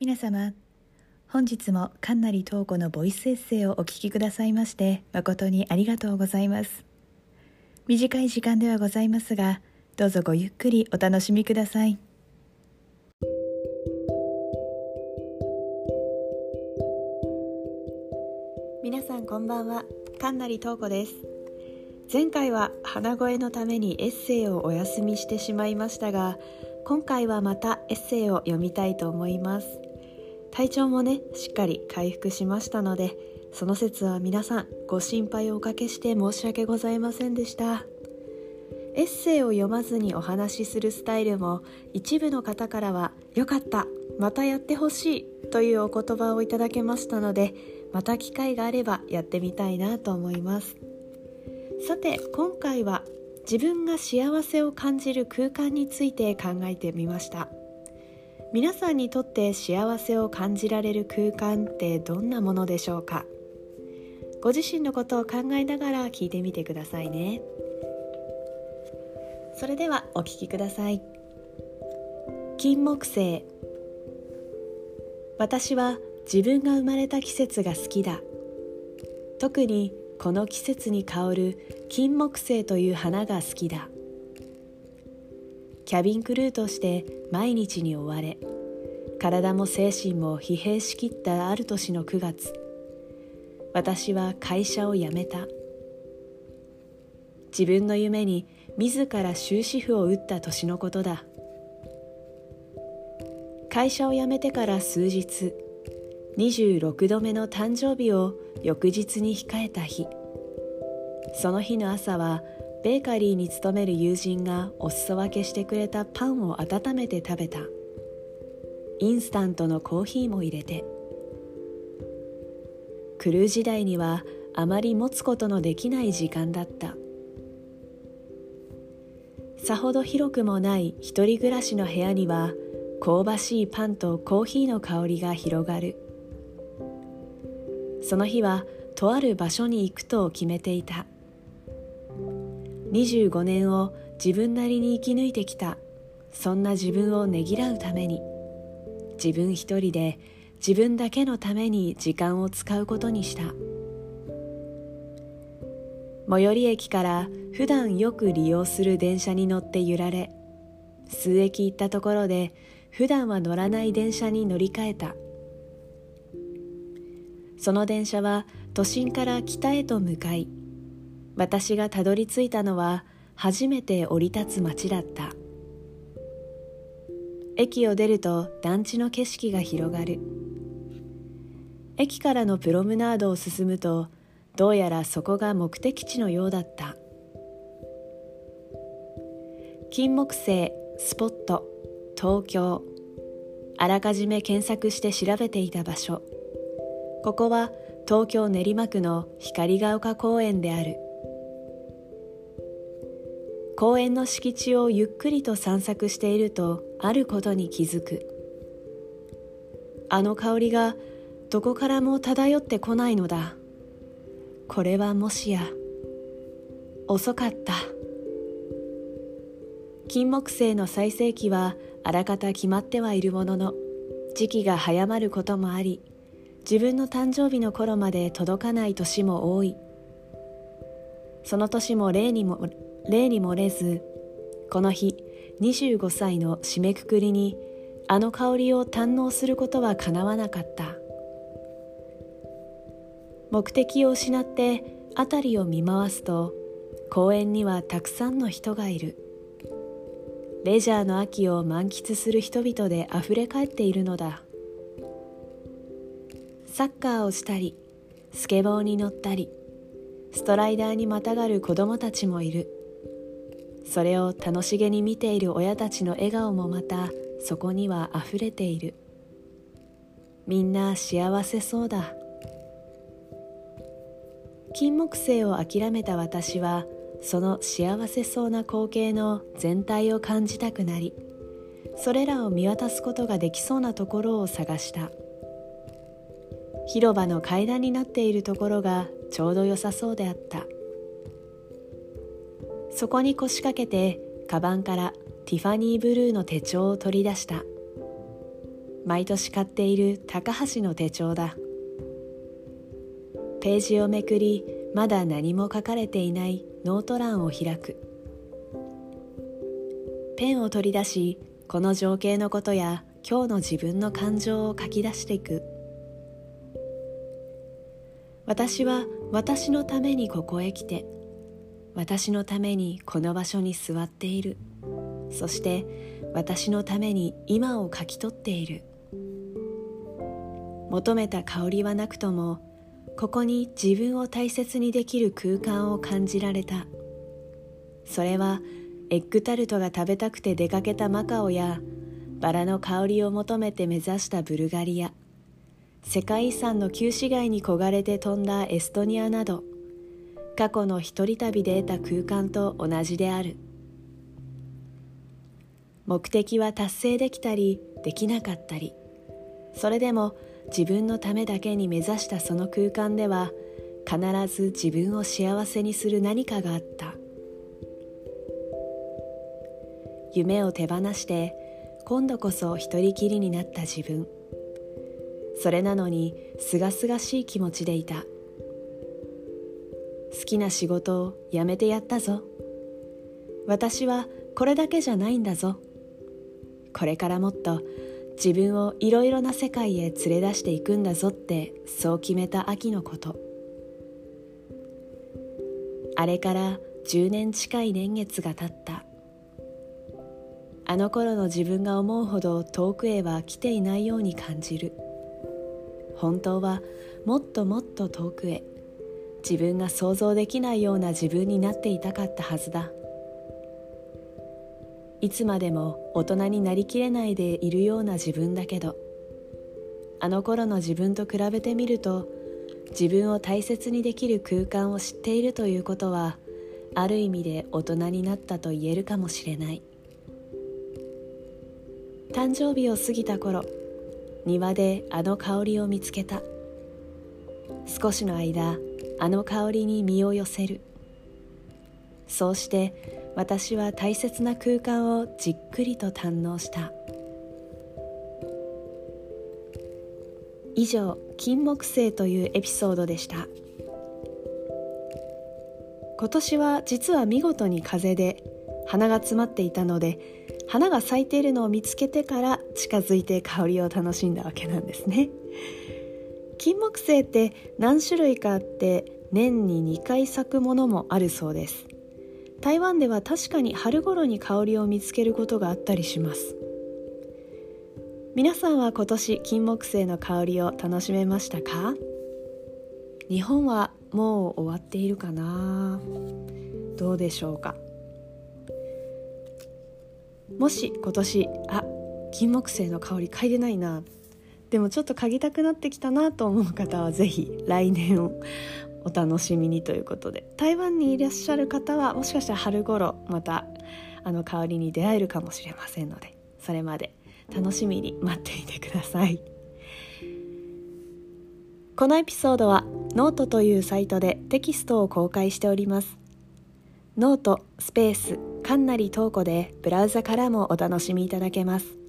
皆様本日も神成東子のボイスエッセイをお聞きくださいまして誠にありがとうございます。短い時間ではございますがどうぞごゆっくりお楽しみください。皆さんこんばんは。神成東子です。前回は鼻声のためにエッセイをお休みしてしまいましたが今回はまたエッセイを読みたいと思います。体調もねしっかり回復しましたのでその説は皆さんご心配をおかけして申し訳ございませんでした。エッセイを読まずにお話しするスタイルも一部の方からは「よかったまたやってほしい」というお言葉をいただけましたのでまた機会があればやってみたいなと思います。さて今回は自分が幸せを感じる空間について考えてみました。皆さんにとって幸せを感じられる空間ってどんなものでしょうか？ご自身のことを考えながら聞いてみてくださいね。それではお聞きください。金木犀。私は自分が生まれた季節が好きだ。特にこの季節に香る金木犀という花が好きだ。キャビンクルーとして毎日に追われ体も精神も疲弊しきったある年の9月私は会社を辞めた。自分の夢に自ら終止符を打った年のことだ。会社を辞めてから数日26度目の誕生日を翌日に控えた日。その日の朝はベーカリーに勤める友人がお裾分けしてくれたパンを温めて食べた。インスタントのコーヒーも入れて。クルー時代にはあまり持つことのできない時間だった。さほど広くもない一人暮らしの部屋には香ばしいパンとコーヒーの香りが広がる。その日はとある場所に行くと決めていた。25年を自分なりに生き抜いてきた。そんな自分をねぎらうために。自分一人で自分だけのために時間を使うことにした。最寄り駅から普段よく利用する電車に乗って揺られ数駅行ったところで普段は乗らない電車に乗り換えた。その電車は都心から北へと向かい私がたどり着いたのは初めて降り立つ町だった。駅を出ると団地の景色が広がる。駅からのプロムナードを進むとどうやらそこが目的地のようだった。金木犀スポット東京あらかじめ検索して調べていた場所。ここは東京練馬区の光が丘公園である。公園の敷地をゆっくりと散策しているとあることに気づく。あの香りがどこからも漂ってこないのだ。これはもしや遅かった。金木犀の最盛期はあらかた決まってはいるものの時期が早まることもあり自分の誕生日の頃まで届かない年も多い。その年も例にも例に漏れずこの日25歳の締めくくりにあの香りを堪能することはかなわなかった。目的を失って辺りを見回すと公園にはたくさんの人がいる。レジャーの秋を満喫する人々であふれかえっているのだ。サッカーをしたりスケボーに乗ったりストライダーにまたがる子供たちもいる。それを楽しげに見ている親たちの笑顔もまたそこにはあふれている。みんな幸せそうだ。金木犀を諦めた私はその幸せそうな光景の全体を感じたくなりそれらを見渡すことができそうなところを探した。広場の階段になっているところがちょうど良さそうであった。そこに腰掛けてカバンからティファニーブルーの手帳を取り出した。毎年買っている高橋の手帳だ。ページをめくりまだ何も書かれていないノート欄を開く。ペンを取り出しこの情景のことや今日の自分の感情を書き出していく。私は私のためにここへ来て私のためにこの場所に座っている。そして私のために今を書き取っている。求めた香りはなくともここに自分を大切にできる空間を感じられた。それはエッグタルトが食べたくて出かけたマカオやバラの香りを求めて目指したブルガリア。世界遺産の旧市街に焦がれて飛んだエストニアなど過去の一人旅で得た空間と同じである。目的は達成できたりできなかったり。それでも自分のためだけに目指したその空間では必ず自分を幸せにする何かがあった。夢を手放して今度こそ一人きりになった自分。それなのにすがすがしい気持ちでいた。好きな仕事を辞めてやったぞ。私はこれだけじゃないんだぞ。これからもっと自分をいろいろな世界へ連れ出していくんだぞってそう決めた秋のこと。あれから10年近い年月が経った。あの頃の自分が思うほど遠くへは来ていないように感じる。本当はもっともっと遠くへ。自分が想像できないような自分になっていたかったはずだ。いつまでも大人になりきれないでいるような自分だけどあの頃の自分と比べてみると自分を大切にできる空間を知っているということはある意味で大人になったと言えるかもしれない。誕生日を過ぎた頃庭であの香りを見つけた。少しの間あの香りに身を寄せる。そうして私は大切な空間をじっくりと堪能した。以上金木犀というエピソードでした。今年は実は見事に風で花が詰まっていたので花が咲いているのを見つけてから近づいて香りを楽しんだわけなんですね。金木犀って何種類かあって年に2回咲くものもあるそうです。台湾では確かに春頃に香りを見つけることがあったりします。皆さんは今年金木犀の香りを楽しめましたか？日本はもう終わっているかな？どうでしょうか？もし今年あ金木犀の香り嗅いでないな。でもちょっと嗅ぎたくなってきたなと思う方は是非来年をお楽しみにということで。台湾にいらっしゃる方はもしかしたら春頃またあの香りに出会えるかもしれませんのでそれまで楽しみに待っていてください。このエピソードはノートというサイトでテキストを公開しております。ノートスペースかんなりトーコでブラウザからもお楽しみいただけます。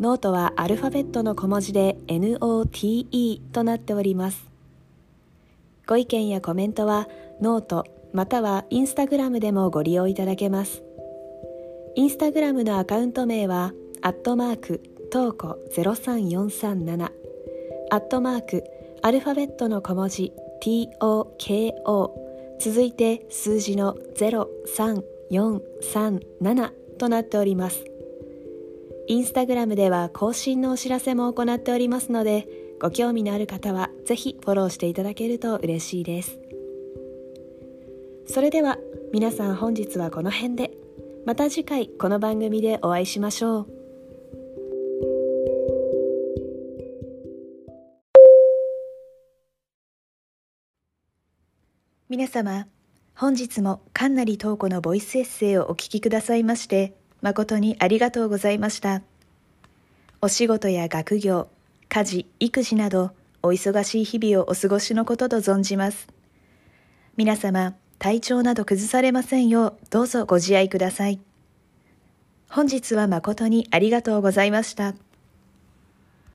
ノートはアルファベットの小文字で NOTE となっております。ご意見やコメントはノートまたはインスタグラムでもご利用いただけます。インスタグラムのアカウント名はアットマークトーコ03437アットマークアルファベットの小文字 TOKO 続いて数字の0437となっております。インスタグラムでは更新のお知らせも行っておりますのでご興味のある方はぜひフォローしていただけると嬉しいです。それでは皆さん本日はこの辺で。また次回この番組でお会いしましょう。皆様本日もかなり東子のボイスエッセイをお聞きくださいまして誠にありがとうございました。お仕事や学業家事育児などお忙しい日々をお過ごしのことと存じます。皆様体調など崩されませんようどうぞご自愛ください。本日は誠にありがとうございました。